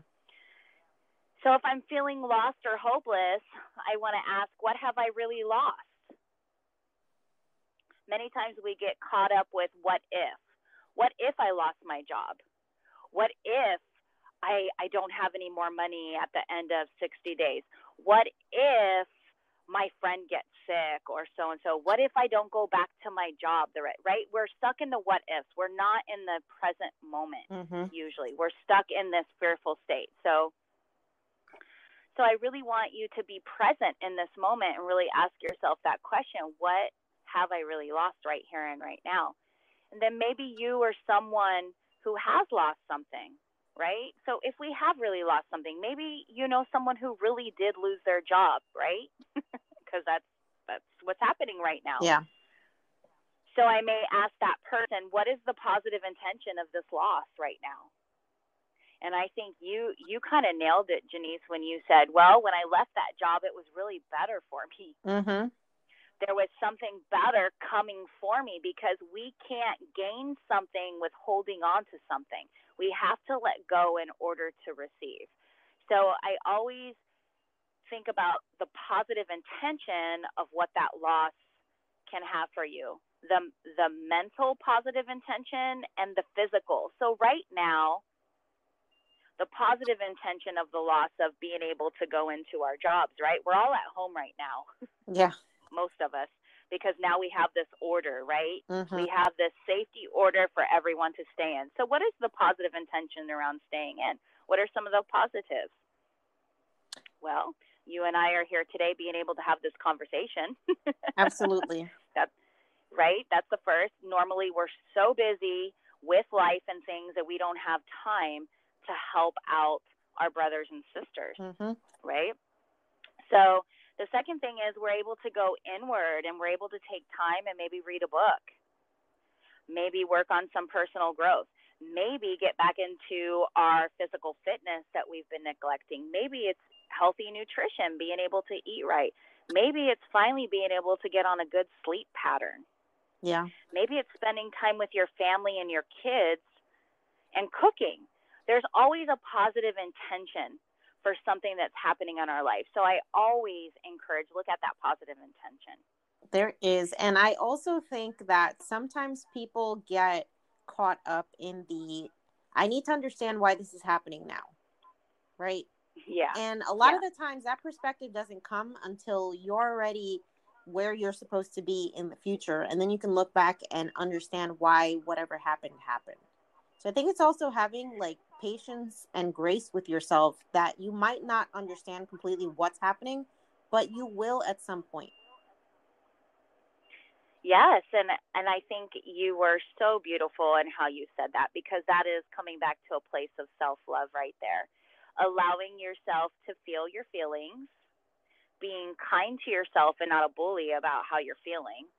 So if I'm feeling lost or hopeless, I want to ask, what have I really lost? many times we get caught up with what if. What if I lost my job? What if I, I don't have any more money at the end of 60 days? What if my friend gets sick or so and so? What if I don't go back to my job? The right, right? We're stuck in the what ifs. We're not in the present moment mm-hmm. usually. We're stuck in this fearful state. So so I really want you to be present in this moment and really ask yourself that question, what have I really lost right here and right now? And then maybe you or someone who has lost something, right? So if we have really lost something, maybe you know someone who really did lose their job, right? Because that's that's what's happening right now. Yeah. So I may ask that person, what is the positive intention of this loss right now? And I think you you kind of nailed it, Jannese, when you said, "Well, when I left that job, it was really better for me." Mm-hmm there was something better coming for me because we can't gain something with holding on to something. We have to let go in order to receive. So I always think about the positive intention of what that loss can have for you. The the mental positive intention and the physical. So right now, the positive intention of the loss of being able to go into our jobs, right? We're all at home right now. Yeah most of us, because now we have this order, right? Mm-hmm. We have this safety order for everyone to stay in. So, what is the positive intention around staying in? What are some of the positives? Well, you and I are here today being able to have this conversation. Absolutely. That's right. That's the first. Normally, we're so busy. with life and things that we don't have time to help out our brothers and sisters, mm-hmm. right? So the second thing is we're able to go inward and we're able to take time and maybe read a book, maybe work on some personal growth, maybe get back into our physical fitness that we've been neglecting. Maybe it's healthy nutrition, being able to eat right. Maybe it's finally being able to get on a good sleep pattern. Yeah. Maybe it's spending time with your family and your kids and cooking. There's always a positive intention for something that's happening in our life. So I always encourage look at that positive intention. There is. And I also think that sometimes people get caught up in the I need to understand why this is happening now. Right? Yeah. And a lot yeah. of the times that perspective doesn't come until you're already where you're supposed to be in the future. And then you can look back and understand why whatever happened happened. So I think it's also having like patience and grace with yourself that you might not understand completely what's happening, but you will at some point. Yes, and and I think you were so beautiful in how you said that because that is coming back to a place of self-love right there. Allowing yourself to feel your feelings, being kind to yourself and not a bully about how you're feeling,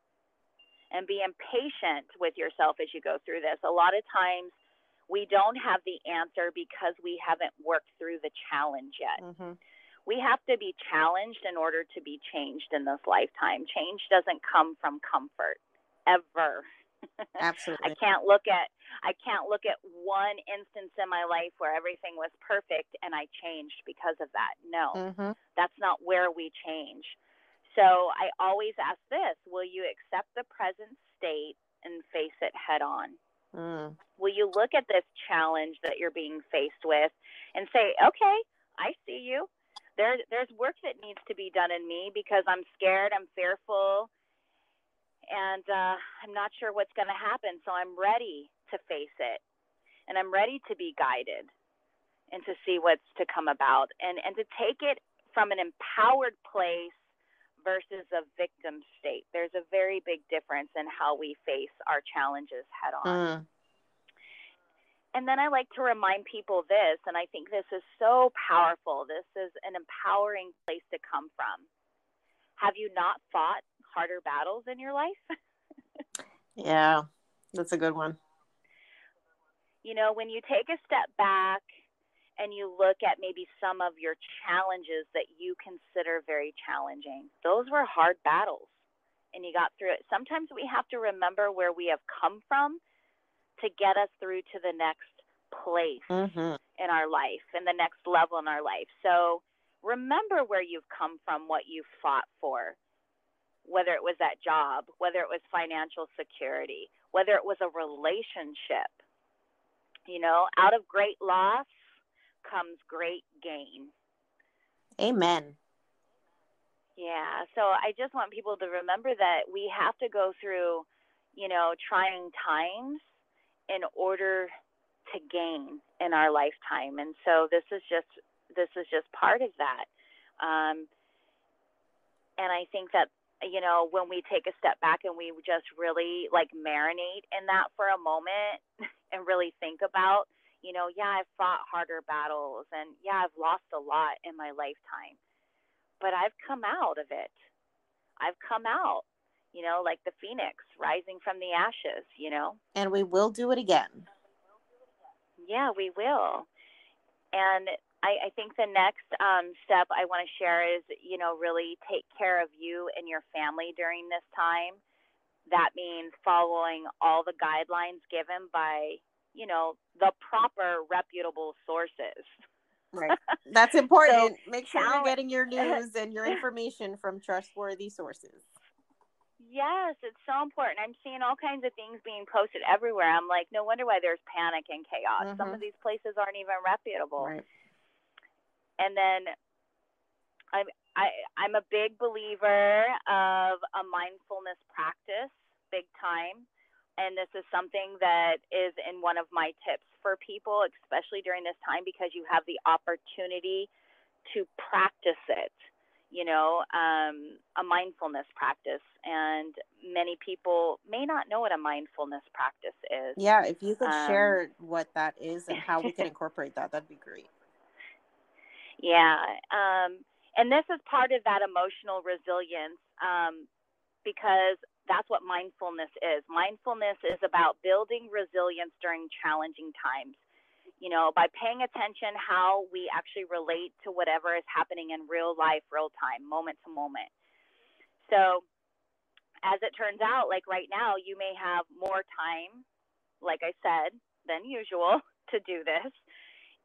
and being patient with yourself as you go through this. A lot of times we don't have the answer because we haven't worked through the challenge yet. Mm-hmm. We have to be challenged in order to be changed in this lifetime. Change doesn't come from comfort ever. Absolutely. I can't look at I can't look at one instance in my life where everything was perfect and I changed because of that. No. Mm-hmm. That's not where we change. So I always ask this, will you accept the present state and face it head on? Mm. Will you look at this challenge that you're being faced with and say, "Okay, I see you. There there's work that needs to be done in me because I'm scared, I'm fearful, and uh, I'm not sure what's going to happen. So I'm ready to face it, and I'm ready to be guided, and to see what's to come about, and and to take it from an empowered place versus a victim state. There's a very big difference in how we face our challenges head on. Mm. And then I like to remind people this, and I think this is so powerful. This is an empowering place to come from. Have you not fought harder battles in your life? yeah, that's a good one. You know, when you take a step back and you look at maybe some of your challenges that you consider very challenging, those were hard battles and you got through it. Sometimes we have to remember where we have come from to get us through to the next place mm-hmm. in our life and the next level in our life. So remember where you've come from, what you've fought for, whether it was that job, whether it was financial security, whether it was a relationship. You know, out of great loss comes great gain. Amen. Yeah. So I just want people to remember that we have to go through, you know, trying times in order to gain in our lifetime. And so this is just this is just part of that. Um, and I think that you know when we take a step back and we just really like marinate in that for a moment and really think about you know yeah I've fought harder battles and yeah I've lost a lot in my lifetime but I've come out of it. I've come out, you know, like the phoenix rising from the ashes, you know. And we will do it again. Yeah, we will. And I, I think the next um, step I want to share is, you know, really take care of you and your family during this time. That means following all the guidelines given by, you know, the proper reputable sources. Right. That's important. so, Make sure you're getting your news and your information from trustworthy sources. Yes, it's so important. I'm seeing all kinds of things being posted everywhere. I'm like, no wonder why there's panic and chaos. Mm-hmm. Some of these places aren't even reputable. Right. And then I'm I I'm a big believer of a mindfulness practice, big time. And this is something that is in one of my tips for people, especially during this time, because you have the opportunity to practice it you know, um, a mindfulness practice. And many people may not know what a mindfulness practice is. Yeah, if you could um, share what that is and how we can incorporate that, that'd be great. Yeah. Um, and this is part of that emotional resilience um, because that's what mindfulness is. Mindfulness is about building resilience during challenging times. You know, by paying attention how we actually relate to whatever is happening in real life, real time, moment to moment. So, as it turns out, like right now, you may have more time, like I said, than usual to do this.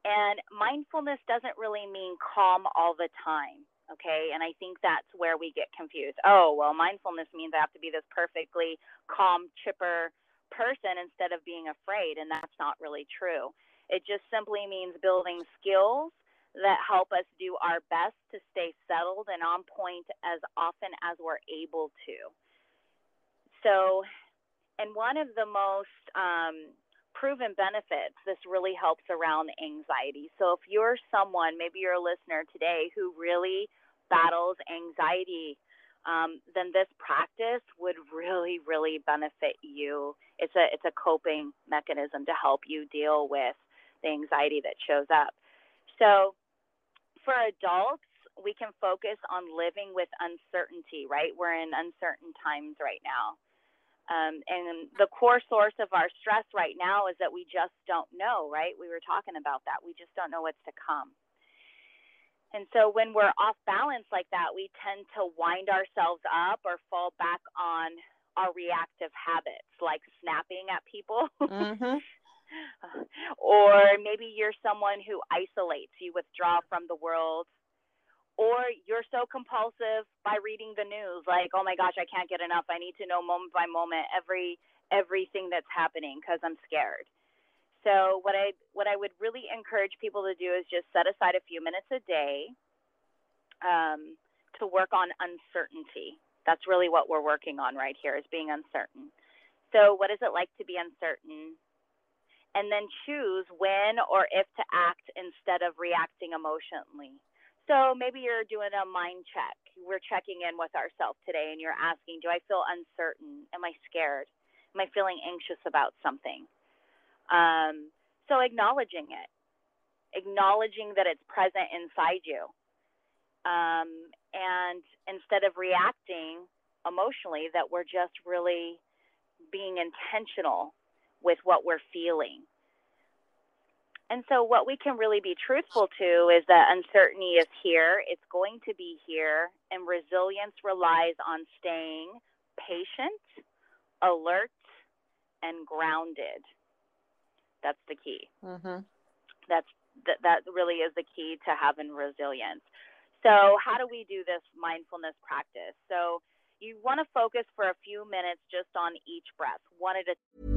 And mindfulness doesn't really mean calm all the time okay? And i think that's where we get confused. Oh well mindfulness means i have to be this perfectly calm chipper person instead of being afraid and that's not really true. It just simply means building skills that help us do our best to stay settled and on point as often as we're able to. So and one of the most um, proven benefits, this really helps around anxiety. So if you're someone, maybe you're a listener today who really battles anxiety, um, then this practice would really, really benefit you. It's a it's a coping mechanism to help you deal with the anxiety that shows up. So for adults, we can focus on living with uncertainty, right? We're in uncertain times right now. Um, and the core source of our stress right now is that we just don't know, right? We were talking about that. We just don't know what's to come. And so when we're off balance like that, we tend to wind ourselves up or fall back on our reactive habits, like snapping at people. Mm-hmm. or maybe you're someone who isolates, you withdraw from the world or you're so compulsive by reading the news like oh my gosh i can't get enough. I need to know moment by moment every everything that's happening because i'm scared. So what i what i would really encourage people to do is just set aside a few minutes a day um, to work on uncertainty. That's really what we're working on right here is being uncertain. So what is it like to be uncertain? And then choose when or if to act instead of reacting emotionally so maybe you're doing a mind check. We're checking in with ourselves today and you're asking, Do I feel uncertain? Am I scared? Am I feeling anxious about something? Um, so acknowledging it, acknowledging that it's present inside you. Um, and instead of reacting emotionally, that we're just really being intentional with what we're feeling and so, what we can really be truthful to is that uncertainty is here, it's going to be here, and resilience relies on staying patient, alert, and grounded. That's the key. Mm-hmm. That's that, that really is the key to having resilience. So, how do we do this mindfulness practice? So, you want to focus for a few minutes just on each breath, one at a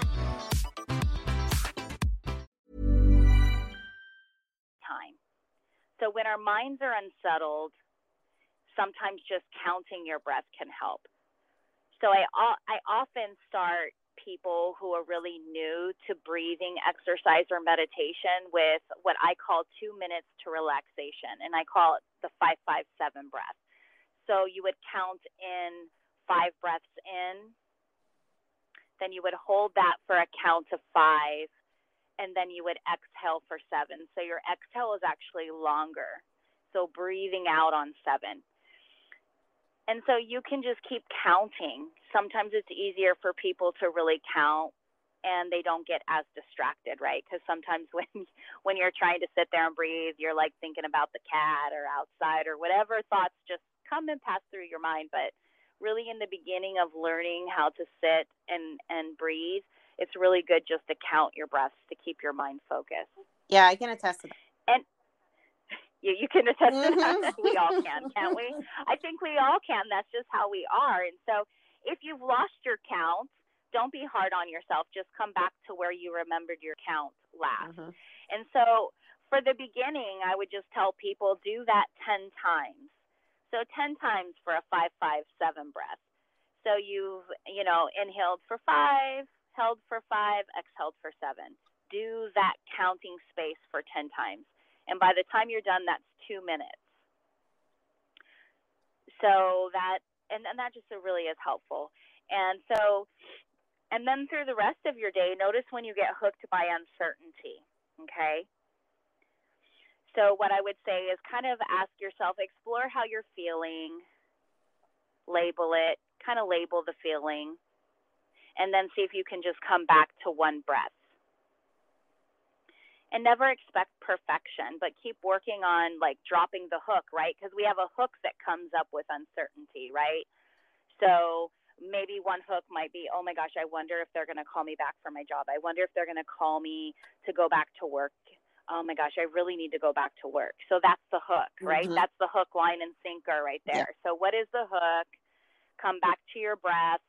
So when our minds are unsettled, sometimes just counting your breath can help. So I I often start people who are really new to breathing exercise or meditation with what I call 2 minutes to relaxation and I call it the 557 breath. So you would count in 5 breaths in then you would hold that for a count of 5 and then you would exhale for seven. So your exhale is actually longer. So breathing out on seven. And so you can just keep counting. Sometimes it's easier for people to really count and they don't get as distracted, right? Because sometimes when when you're trying to sit there and breathe, you're like thinking about the cat or outside or whatever thoughts just come and pass through your mind. But really, in the beginning of learning how to sit and and breathe, it's really good just to count your breaths to keep your mind focused. Yeah, I can attest to that. And You, you can attest to that. we all can, can't we? I think we all can. That's just how we are. And so if you've lost your count, don't be hard on yourself. Just come back to where you remembered your count last. Mm-hmm. And so for the beginning, I would just tell people do that 10 times. So 10 times for a 557 breath. So you've, you know, inhaled for five, held for five, exhaled for seven. Do that counting space for 10 times. And by the time you're done, that's two minutes. So that, and, and that just really is helpful. And so, and then through the rest of your day, notice when you get hooked by uncertainty. Okay. So, what I would say is kind of ask yourself, explore how you're feeling, label it, kind of label the feeling, and then see if you can just come back to one breath and never expect perfection, but keep working on like dropping the hook, right? Because we have a hook that comes up with uncertainty, right? So maybe one hook might be, oh my gosh, I wonder if they're going to call me back for my job. I wonder if they're going to call me to go back to work. Oh my gosh, I really need to go back to work. So that's the hook, right? Mm-hmm. That's the hook, line, and sinker right there. Yeah. So, what is the hook? Come back to your breath.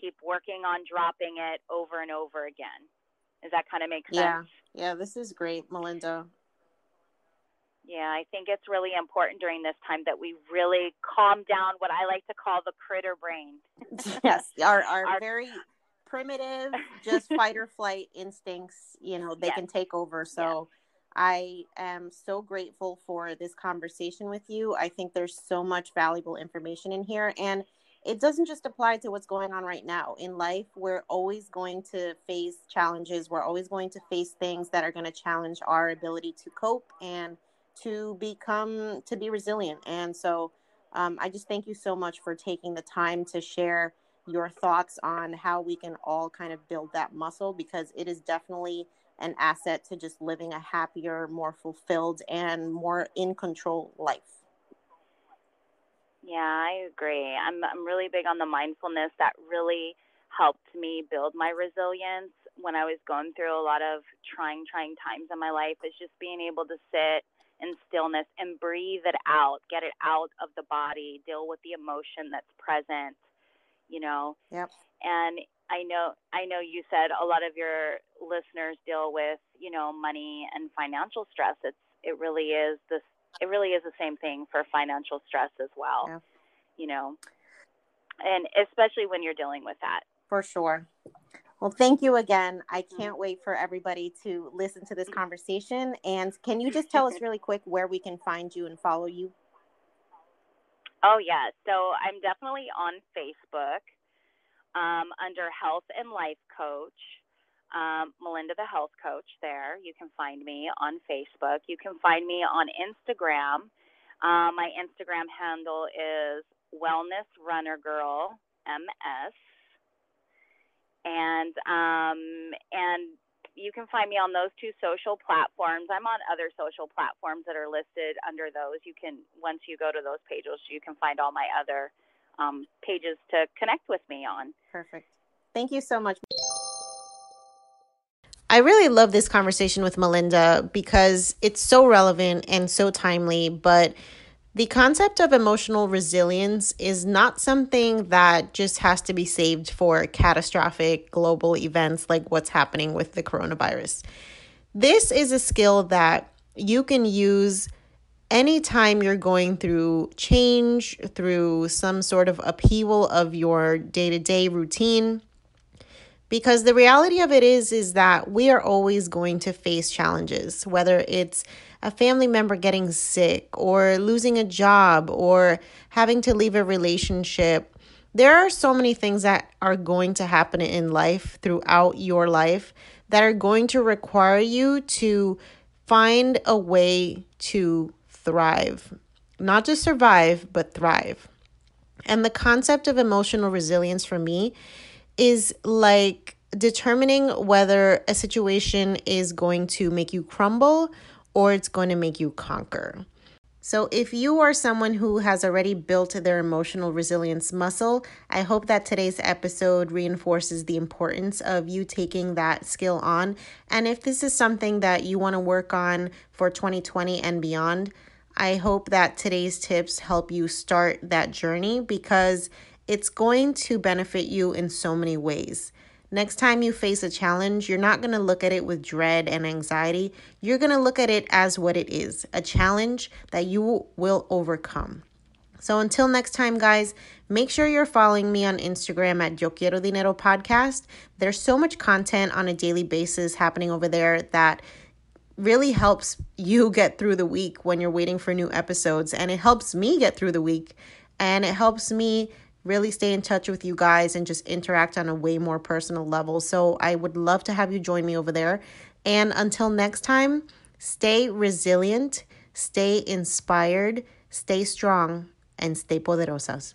Keep working on dropping it over and over again. Does that kind of make sense? Yeah. Yeah, this is great, Melinda. Yeah, I think it's really important during this time that we really calm down what I like to call the critter brain. yes, our, our, our very primitive, just fight or flight instincts, you know, they yes. can take over. So yes. I am so grateful for this conversation with you. I think there's so much valuable information in here. And it doesn't just apply to what's going on right now. In life we're always going to face challenges. We're always going to face things that are going to challenge our ability to cope and to become to be resilient. And so um, i just thank you so much for taking the time to share your thoughts on how we can all kind of build that muscle because it is definitely an asset to just living a happier more fulfilled and more in control life yeah, I agree. I'm I'm really big on the mindfulness that really helped me build my resilience when I was going through a lot of trying trying times in my life is just being able to sit in stillness and breathe it out, get it out of the body, deal with the emotion that's present, you know. Yep. And I know I know you said a lot of your listeners deal with, you know, money and financial stress. It's it really is this it really is the same thing for financial stress as well. Yeah. You know, and especially when you're dealing with that. For sure. Well, thank you again. I mm-hmm. can't wait for everybody to listen to this conversation. And can you just tell us really quick where we can find you and follow you? Oh, yeah. So I'm definitely on Facebook um, under Health and Life Coach um, Melinda the Health Coach there. You can find me on Facebook. You can find me on Instagram. Uh, my Instagram handle is Wellness Runner Girl MS, and um, and you can find me on those two social platforms. I'm on other social platforms that are listed under those. You can once you go to those pages, you can find all my other um, pages to connect with me on. Perfect. Thank you so much. I really love this conversation with Melinda because it's so relevant and so timely. But the concept of emotional resilience is not something that just has to be saved for catastrophic global events like what's happening with the coronavirus. This is a skill that you can use anytime you're going through change, through some sort of upheaval of your day to day routine because the reality of it is is that we are always going to face challenges whether it's a family member getting sick or losing a job or having to leave a relationship. There are so many things that are going to happen in life throughout your life that are going to require you to find a way to thrive. Not just survive but thrive. And the concept of emotional resilience for me is like determining whether a situation is going to make you crumble or it's going to make you conquer. So, if you are someone who has already built their emotional resilience muscle, I hope that today's episode reinforces the importance of you taking that skill on. And if this is something that you want to work on for 2020 and beyond, I hope that today's tips help you start that journey because it's going to benefit you in so many ways. Next time you face a challenge, you're not going to look at it with dread and anxiety. You're going to look at it as what it is a challenge that you will overcome. So until next time, guys, make sure you're following me on Instagram at Yo Quiero Dinero Podcast. There's so much content on a daily basis happening over there that really helps you get through the week when you're waiting for new episodes. And it helps me get through the week. And it helps me really stay in touch with you guys and just interact on a way more personal level. So I would love to have you join me over there. And until next time, stay resilient, stay inspired, stay strong, and stay poderosas.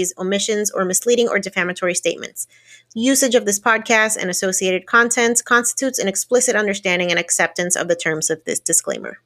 inaccuracies, omissions, or misleading or defamatory statements. Usage of this podcast and associated content constitutes an explicit understanding and acceptance of the terms of this disclaimer.